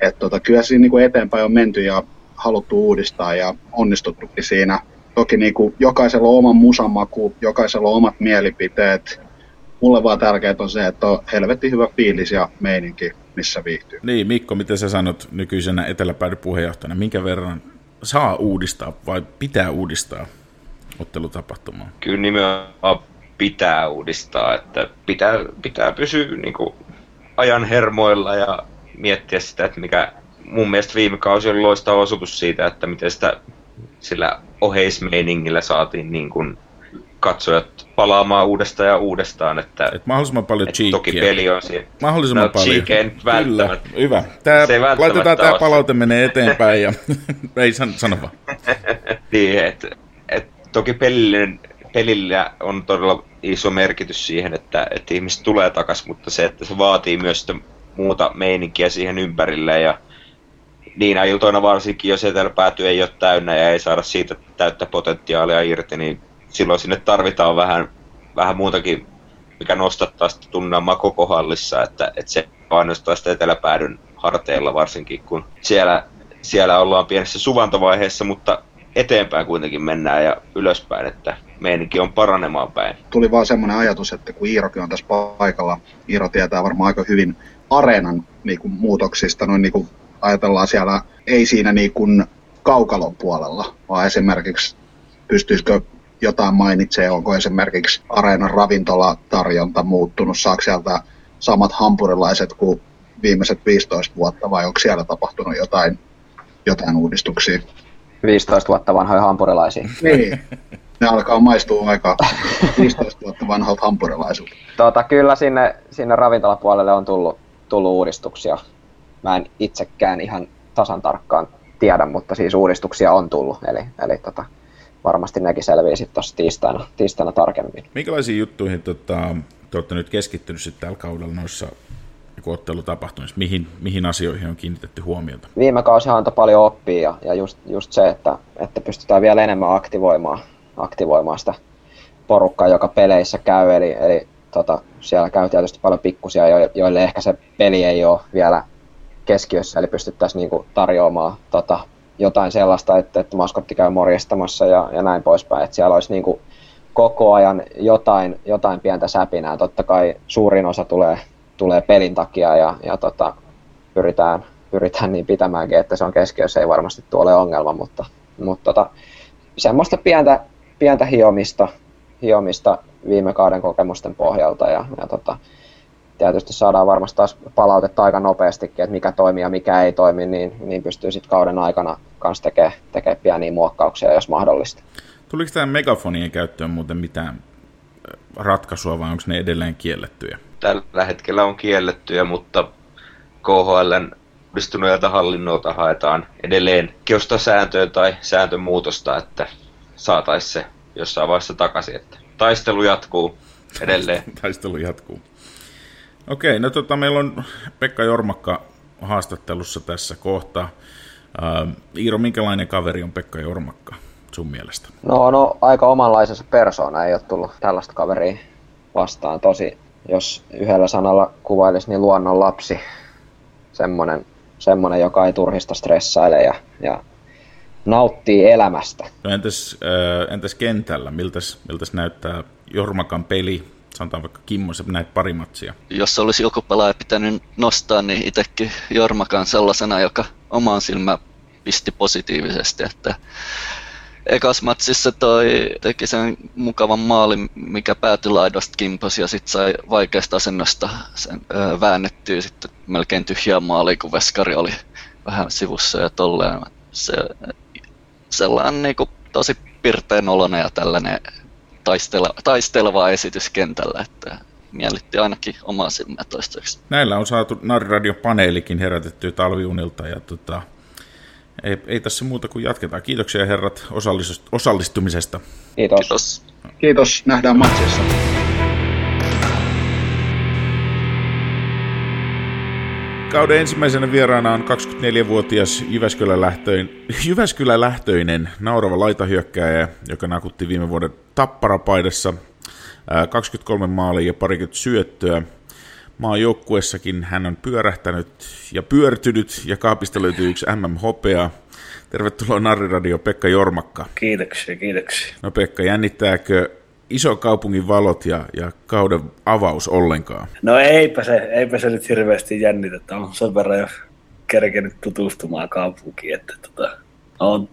et tota, kyllä siinä niin kuin eteenpäin on menty ja haluttu uudistaa ja onnistuttukin siinä. Toki niin kuin jokaisella on oma musamaku, jokaisella on omat mielipiteet, mulle vaan tärkeää on se, että on helvetti hyvä fiilis ja meininki, missä viihtyy. Niin, Mikko, miten sä sanot nykyisenä eteläpäädy puheenjohtajana, minkä verran saa uudistaa vai pitää uudistaa ottelutapahtumaa? Kyllä nimenomaan pitää uudistaa, että pitää, pitää pysyä niin kuin, ajan hermoilla ja miettiä sitä, että mikä mun mielestä viime kausi oli loistava osoitus siitä, että miten sitä sillä oheismeiningillä saatiin niin kuin katsojat palaamaan uudestaan ja uudestaan. Että, Et mahdollisimman paljon että cheekia. toki peli on siinä. Mahdollisimman No, paljon. Kyllä, hyvä. Tää, Se laitetaan tämä palaute menee eteenpäin ja ei san, sano vaan. niin, että et, toki pelille, pelillä on todella iso merkitys siihen, että, että ihmiset tulee takaisin, mutta se, että se vaatii myös sitä muuta meininkiä siihen ympärille ja niinä iltoina varsinkin, jos eteläpääty ei ole täynnä ja ei saada siitä täyttä potentiaalia irti, niin silloin sinne tarvitaan vähän, vähän muutakin, mikä nostattaa sitä tunnelmaa koko hallissa, että, että se ainoastaan sitä eteläpäädyn harteilla varsinkin, kun siellä, siellä ollaan pienessä suvantovaiheessa, mutta eteenpäin kuitenkin mennään ja ylöspäin, että meininki on paranemaan päin. Tuli vaan semmoinen ajatus, että kun Iirokin on tässä paikalla, Iiro tietää varmaan aika hyvin areenan niin kuin, muutoksista, noin niin kuin ajatellaan siellä, ei siinä niin kuin kaukalon puolella, vaan esimerkiksi pystyisikö jotain mainitsee, onko esimerkiksi areenan ravintolatarjonta muuttunut, saako sieltä samat hampurilaiset kuin viimeiset 15 vuotta vai onko siellä tapahtunut jotain, jotain uudistuksia? 15 vuotta vanhoja hampurilaisia. Niin, ne alkaa maistua aika 15 vuotta vanhalta hampurilaisulta. Tota, kyllä sinne, sinne ravintolapuolelle on tullut, tullut uudistuksia. Mä en itsekään ihan tasan tarkkaan tiedä, mutta siis uudistuksia on tullut. Eli, eli tota, varmasti nekin selviää sitten tuossa tiistaina, tiistaina tarkemmin. Minkälaisiin juttuihin tota, te olette nyt keskittynyt sitten tällä kaudella noissa ottelutapahtumissa? Mihin, mihin asioihin on kiinnitetty huomiota? Viime kausihan antoi paljon oppia ja, ja just, just se, että, että pystytään vielä enemmän aktivoimaan, aktivoimaan sitä porukkaa, joka peleissä käy. Eli, eli tota, siellä käy tietysti paljon pikkusia, jo- joille ehkä se peli ei ole vielä keskiössä, eli pystyttäisiin niinku tarjoamaan tota, jotain sellaista, että, että maskotti käy morjestamassa ja, ja näin poispäin. Että siellä olisi niinku koko ajan jotain, jotain pientä säpinää. Totta kai suurin osa tulee, tulee pelin takia ja, ja tota, pyritään, pyritään niin pitämäänkin, että se on keskiössä, ei varmasti tuo ole ongelma, mutta, mutta tota, semmoista pientä, pientä hiomista, hiomista viime kauden kokemusten pohjalta ja, ja tota, tietysti saadaan varmasti taas palautetta aika nopeastikin, että mikä toimii ja mikä ei toimi, niin, niin pystyy sitten kauden aikana kanssa tekemään tekee pieniä muokkauksia, jos mahdollista. Tuliko tähän megafonien käyttöön muuten mitään ö, ratkaisua vai onko ne edelleen kiellettyjä? Tällä hetkellä on kiellettyjä, mutta KHLn uudistuneelta hallinnolta haetaan edelleen kiosta sääntöä tai sääntömuutosta, että saataisiin se jossain vaiheessa takaisin. Että taistelu jatkuu edelleen. Taistelu jatkuu. Okei, no tota, meillä on Pekka Jormakka haastattelussa tässä kohtaa. Uh, Iiro, minkälainen kaveri on Pekka Jormakka sun mielestä? No, no aika omanlaisensa persoona ei ole tullut tällaista kaveria vastaan. Tosi, jos yhdellä sanalla kuvailisi, niin luonnon lapsi. Semmonen, semmonen joka ei turhista stressaile ja, ja nauttii elämästä. No entäs, äh, entäs kentällä? Miltäs, miltäs näyttää Jormakan peli? Sanotaan vaikka Kimmo, sä näet pari matsia. Jos olisi joku pelaaja pitänyt nostaa, niin itsekin Jormakan sellaisena, joka omaan silmään pisti positiivisesti, että ekas matsissa toi teki sen mukavan maalin, mikä päätyi laidosta kimpos ja sitten sai vaikeasta asennosta sen öö, väännettyä sitten melkein tyhjää maalia, kun veskari oli vähän sivussa ja tolleen. Se, sellainen niin kuin, tosi pirteen oloinen ja tällainen taistela, taisteleva esitys kentällä, että miellytti ainakin omaa silmää toistaiseksi. Näillä on saatu Narradion paneelikin herätettyä talviunilta ja tota, ei, ei tässä muuta kuin jatketaan. Kiitoksia herrat osallis- osallistumisesta. Kiitos. Kiitos. Kiitos, nähdään matsissa. Kauden ensimmäisenä vieraana on 24-vuotias Jyväskylä-lähtöinen, Jyväskylä-lähtöinen naurava laitahyökkääjä, joka nakutti viime vuoden tapparapaidassa ää, 23 maalia ja parikymmentä syöttöä. Maajoukkuessakin hän on pyörähtänyt ja pyörtynyt ja kaapista löytyy yksi MM-hopea. Tervetuloa Narriradio Pekka Jormakka. Kiitoksia, kiitoksia. No Pekka, jännittääkö iso kaupungin valot ja, ja kauden avaus ollenkaan? No eipä se, eipä se nyt hirveästi jännitä. On sen verran jo kerkenyt tutustumaan kaupunkiin, että tota, on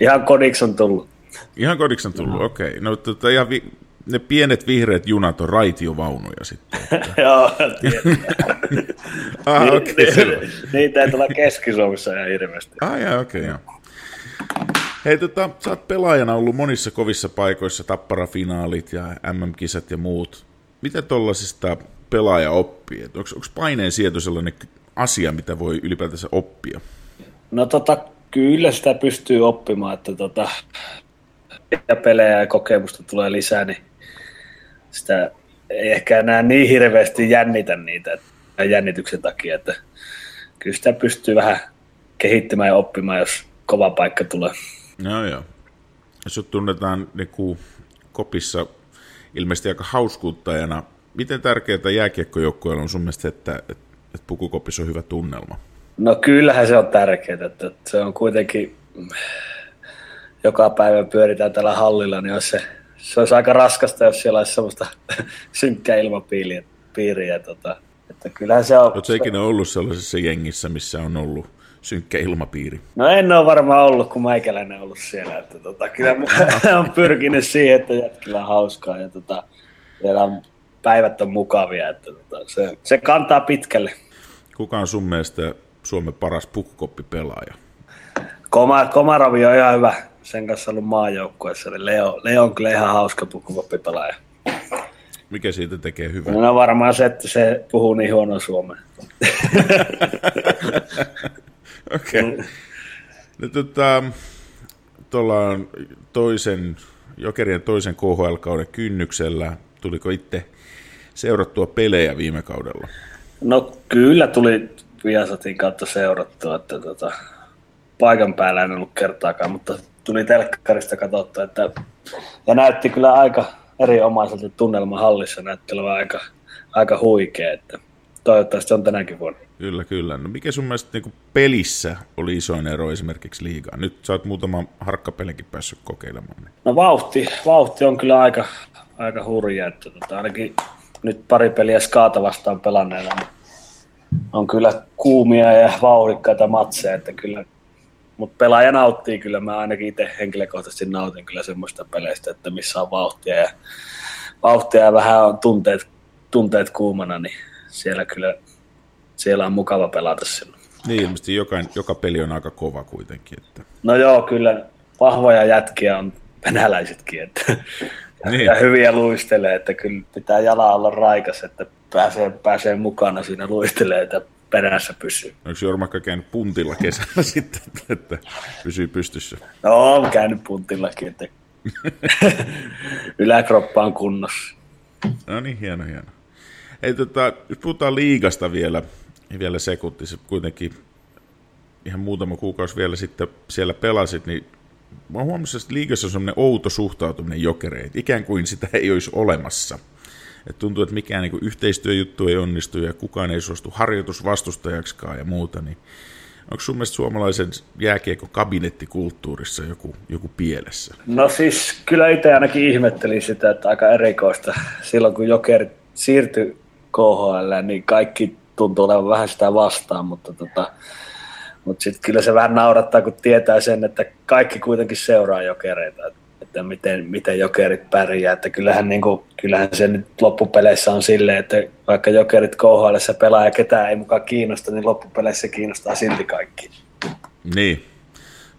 ihan kodiksi on tullut. Ihan kodiksi on tullut, no. okei. Okay. No tota, ihan vi- ne pienet vihreät junat on raitiovaunuja sitten. Joo, ah, okay, Niitä ei tule Keski-Suomessa ihan hirveästi. Ah, okei, okay, joo. Hei, tota, sä oot pelaajana ollut monissa kovissa paikoissa, tapparafinaalit ja MM-kisat ja muut. Miten tollasista pelaaja oppii? Onko paineen sieto sellainen asia, mitä voi ylipäätänsä oppia? No tota, kyllä sitä pystyy oppimaan, että tota, ja pelejä ja kokemusta tulee lisää, niin sitä ei ehkä enää niin hirveästi jännitä niitä jännityksen takia, että kyllä sitä pystyy vähän kehittämään ja oppimaan, jos kova paikka tulee. No joo. Jos tunnetaan niin kopissa ilmeisesti aika hauskuuttajana, miten tärkeää jääkiekkojoukkueella on sun mielestä, että, että, että pukukopissa on hyvä tunnelma? No kyllähän se on tärkeää, että se on kuitenkin joka päivä pyöritään tällä hallilla, niin olisi se, se olisi aika raskasta, jos siellä olisi sellaista synkkää ilmapiiriä. Tota, että kyllähän se on... Oletko ikinä ollut sellaisessa jengissä, missä on ollut synkkä ilmapiiri? No en ole varmaan ollut, kun meikäläinen ollut siellä. Että tota, kyllä on pyrkinyt siihen, että jätkillä on hauskaa ja tota, on päivät on mukavia. Että tota, se, se kantaa pitkälle. Kuka on sun mielestä Suomen paras pukukoppipelaaja? Koma, Komarovi on ihan hyvä. Sen kanssa ollut maajoukkueessa. Leo, Leo on kyllä ihan hauska pukukoppipelaaja. Mikä siitä tekee hyvää? No varmaan se, että se puhuu niin huono suomea. Okei. Okay. Mm. No, tota, tuolla on toisen, Jokerien toisen KHL-kauden kynnyksellä. Tuliko itse seurattua pelejä viime kaudella? No kyllä tuli Viasatin kautta seurattua, että tota, paikan päällä en ollut kertaakaan, mutta tuli telkkarista katsottua, että ja näytti kyllä aika eriomaiselta tunnelma hallissa, näytti olevan aika, aika huikea, että toivottavasti on tänäkin vuonna. Kyllä, kyllä. No mikä sun mielestä niin pelissä oli isoin ero esimerkiksi liigaan? Nyt sä oot muutaman harkkapelinkin päässyt kokeilemaan. Niin. No vauhti, vauhti on kyllä aika, aika hurja, että tota, ainakin nyt pari peliä skaata vastaan pelanneena niin on kyllä kuumia ja vauhdikkaita matseja, että kyllä mutta pelaaja nauttii kyllä, mä ainakin itse henkilökohtaisesti nautin kyllä semmoista peleistä, että missä on vauhtia ja, vauhtia ja vähän on tunteet, tunteet kuumana, niin siellä kyllä siellä on mukava pelata silloin. Niin, ilmeisesti joka, joka peli on aika kova kuitenkin. Että... No joo, kyllä vahvoja jätkiä on venäläisetkin, että niin. ja hyviä luistelee, että kyllä pitää jala olla raikas, että pääsee, pääsee mukana siinä luistelee, että perässä pysyy. Onko Jormakka käynyt puntilla kesällä sitten, että pysyy pystyssä? No, on käynyt puntillakin, että yläkroppa on kunnossa. No niin, hieno, hieno. Ei, tota, jos puhutaan liigasta vielä, niin vielä sekunti, se kuitenkin ihan muutama kuukausi vielä sitten siellä pelasit, niin mä huomasin, että liigassa on semmoinen outo suhtautuminen jokereet, ikään kuin sitä ei olisi olemassa. Et tuntuu, että mikään niin yhteistyöjuttu ei onnistu ja kukaan ei suostu harjoitusvastustajaksikaan ja muuta, niin onko sun mielestä suomalaisen jääkiekko kabinettikulttuurissa joku, joku pielessä? No siis kyllä itse ainakin ihmettelin sitä, että aika erikoista. Silloin kun Jokerit siirtyi KHL, niin kaikki tuntuu olevan vähän sitä vastaan, mutta tota, mutta sitten kyllä se vähän naurattaa, kun tietää sen, että kaikki kuitenkin seuraa jokereita, että miten, miten jokerit pärjää. Että kyllähän, niin kuin, kyllähän se nyt loppupeleissä on silleen, että vaikka jokerit KHL pelaa ja ketään ei mukaan kiinnosta, niin loppupeleissä kiinnostaa silti kaikki. Niin.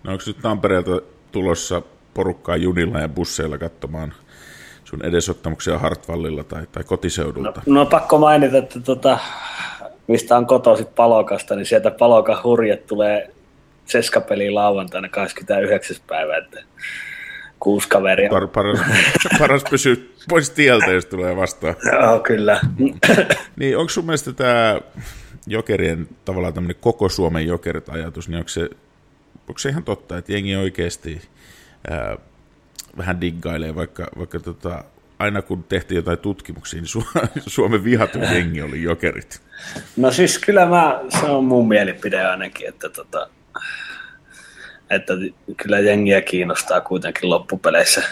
No onko nyt Tampereelta tulossa porukkaa junilla ja busseilla katsomaan sun edesottamuksia Hartwallilla tai, tai kotiseudulta? No, no pakko mainita, että tota, mistä on kotoisit Palokasta, niin sieltä Palokan hurjet tulee seskapeliin lauantaina 29. päivä, että kuusi kaveria. Par, paras, paras pysyä pois tieltä, jos tulee vastaan. Joo, kyllä. niin, onko sun mielestä tämä jokerien tavallaan tämmöinen koko Suomen jokerit ajatus, niin onko se, onko se ihan totta, että jengi oikeasti ää, vähän diggailee, vaikka, vaikka tota, aina kun tehtiin jotain tutkimuksia, niin Su- Suomen vihatun jengi oli jokerit. No siis kyllä mä, se on mun mielipide ainakin, että, tota, että kyllä jengiä kiinnostaa kuitenkin loppupeleissä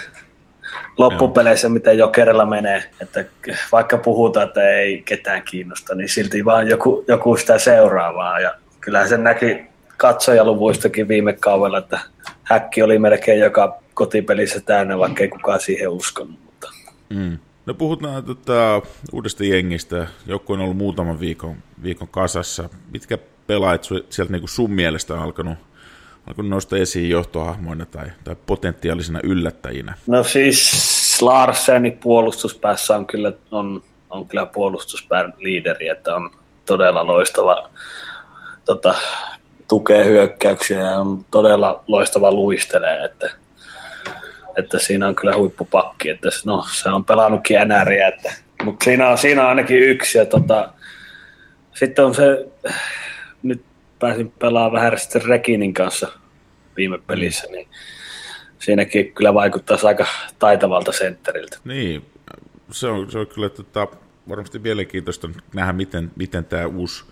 loppupeleissä, miten Jokerilla menee. Että vaikka puhutaan, että ei ketään kiinnosta, niin silti vaan joku, joku sitä seuraavaa. Ja kyllähän se näki katsojaluvuistakin viime kaudella, että häkki oli melkein joka kotipelissä täynnä, vaikka ei kukaan siihen uskonut. Mutta. Mm. No puhutaan tota, uudesta jengistä. Joku on ollut muutaman viikon, viikon kasassa. Mitkä pelaajat sieltä niin kuin sun mielestä on alkanut, alkanut nousta esiin johtohahmoina tai, tai potentiaalisina yllättäjinä? No siis Larsenin puolustuspäässä on kyllä, on, on kyllä puolustuspään liideri, että on todella loistava tota, tukee hyökkäyksiä ja on todella loistava luistelee, että, että siinä on kyllä huippupakki, että no, se on pelannutkin NRiä, että, mutta siinä on, siinä on ainakin yksi ja tota, sitten on se, nyt pääsin pelaamaan vähän sitten Rekinin kanssa viime pelissä, niin siinäkin kyllä vaikuttaa aika taitavalta sentteriltä. Niin, se on, se on kyllä tota, varmasti mielenkiintoista nähdä, miten, miten tämä uusi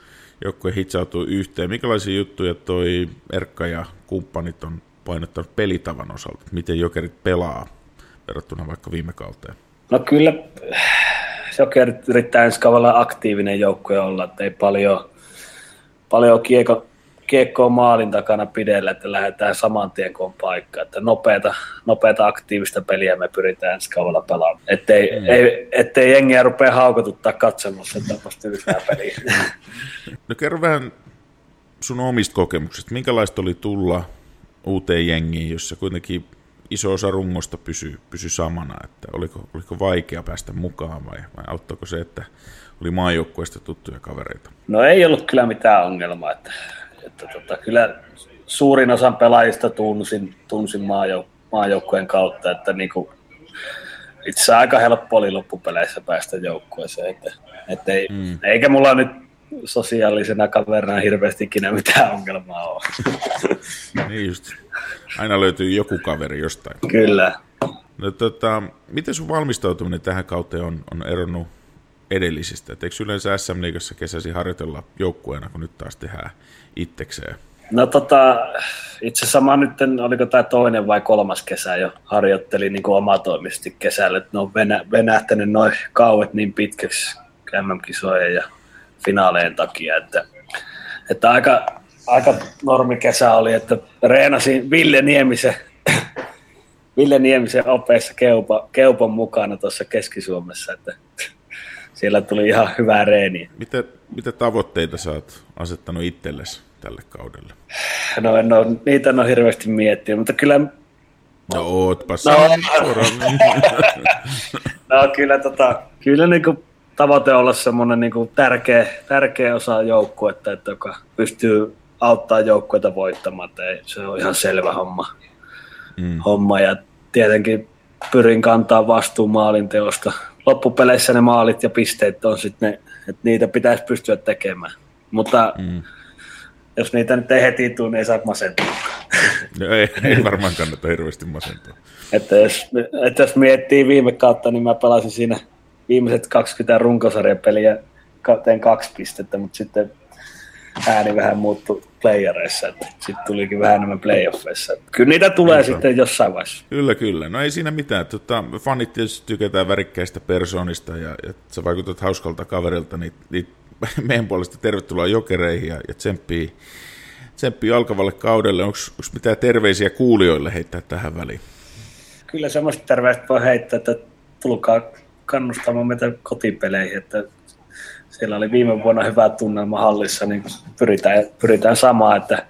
joukkue hitsautuu yhteen. Minkälaisia juttuja toi Erkka ja kumppanit on painottanut pelitavan osalta? Miten jokerit pelaa verrattuna vaikka viime kauteen? No kyllä jokerit yrittää ensi kaudella aktiivinen joukkue olla, että ei paljon, paljon kiekko, kiekkoa maalin takana pidellä, että lähdetään saman tien kun on paikka. Että nopeata, nopeata aktiivista peliä me pyritään ensi kaudella pelaamaan. Ettei, mm. ei, ettei jengiä rupea haukotuttaa katsomassa tämmöistä tylsää peliä. No kerro vähän sun omista kokemuksista. Minkälaista oli tulla uuteen jengiin, jossa kuitenkin iso osa rungosta pysyi pysy samana, että oliko, oliko vaikea päästä mukaan vai, vai auttoiko se, että oli maajoukkueesta tuttuja kavereita? No ei ollut kyllä mitään ongelmaa, että että tota, kyllä suurin osa pelaajista tunsin, tunsin maajouk- maajoukkueen kautta, että niinku, itse aika helppo oli loppupeleissä päästä joukkueeseen. Että, että ei, mm. Eikä mulla nyt sosiaalisena kaverina hirveästi ikinä mitään ongelmaa ole. niin just. Aina löytyy joku kaveri jostain. Kyllä. No, tota, miten sun valmistautuminen tähän kauteen on, on eronnut edellisistä? Et eikö yleensä SM Liigassa kesäsi harjoitella joukkueena, kun nyt taas tehdään itsekseen? No tota, itse sama nyt, oliko tämä toinen vai kolmas kesä jo, harjoittelin niin omatoimisesti kesällä, ne on venä, venähtänyt noin kauet niin pitkäksi MM-kisojen ja finaaleen takia, että, että aika, aika normi kesä oli, että reenasin Ville Niemisen, Ville Niemisen opeissa Keupa, Keupan mukana tuossa Keski-Suomessa, että siellä tuli ihan hyvää reeniä. Mitä, mitä tavoitteita sä oot asettanut itsellesi tälle kaudelle? No en ole, niitä en ole hirveästi miettinyt, mutta kyllä... No ootpa no, no kyllä, tota, kyllä niin kuin tavoite olla semmoinen niin kuin tärkeä, tärkeä osa joukkuetta, että joka pystyy auttaa joukkuetta voittamaan, ei, se on ihan selvä homma. Mm. homma ja tietenkin pyrin kantaa vastuun maalinteosta. Loppupeleissä ne maalit ja pisteet on sitten ne, että niitä pitäisi pystyä tekemään. Mutta mm jos niitä nyt ei heti tule, niin ei saa masentua. No ei, ei varmaan kannata hirveästi masentua. että, jos, että jos miettii viime kautta, niin mä pelasin siinä viimeiset 20 runkosarjapeliä, tein kaksi pistettä, mutta sitten ääni vähän muuttui playereissa, että sitten tulikin vähän enemmän playoffeissa. Kyllä niitä tulee Kyllä. sitten jossain vaiheessa. Kyllä, kyllä. No ei siinä mitään. Tota, fanit tietysti tykätään värikkäistä persoonista ja, ja sä vaikutat hauskalta kaverilta, niin, niin meidän puolesta tervetuloa jokereihin ja, ja tsemppii, tsemppii alkavalle kaudelle. Onko mitään terveisiä kuulijoille heittää tähän väliin? Kyllä semmoista terveistä voi heittää, että tulkaa kannustamaan meitä kotipeleihin, että siellä oli viime vuonna hyvä tunnelma hallissa, niin pyritään, pyritään samaan, että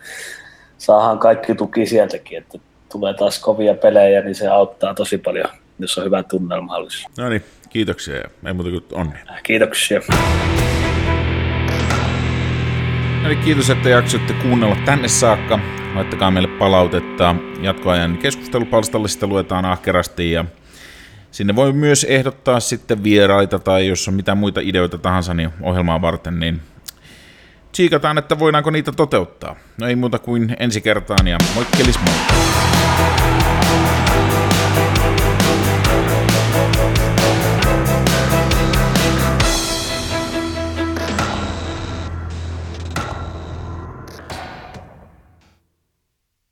saadaan kaikki tuki sieltäkin, että tulee taas kovia pelejä, niin se auttaa tosi paljon, jos on hyvä tunnelma hallissa. No niin, kiitoksia ja ei muuta kuin onni. Kiitoksia. Eli kiitos, että jaksoitte kuunnella tänne saakka. Laittakaa meille palautetta jatkoajan keskustelupalstalle, sitä luetaan ahkerasti ja sinne voi myös ehdottaa sitten vieraita tai jos on mitä muita ideoita tahansa niin ohjelmaa varten, niin tsiikataan, että voidaanko niitä toteuttaa. No ei muuta kuin ensi kertaan ja moikkelis moi!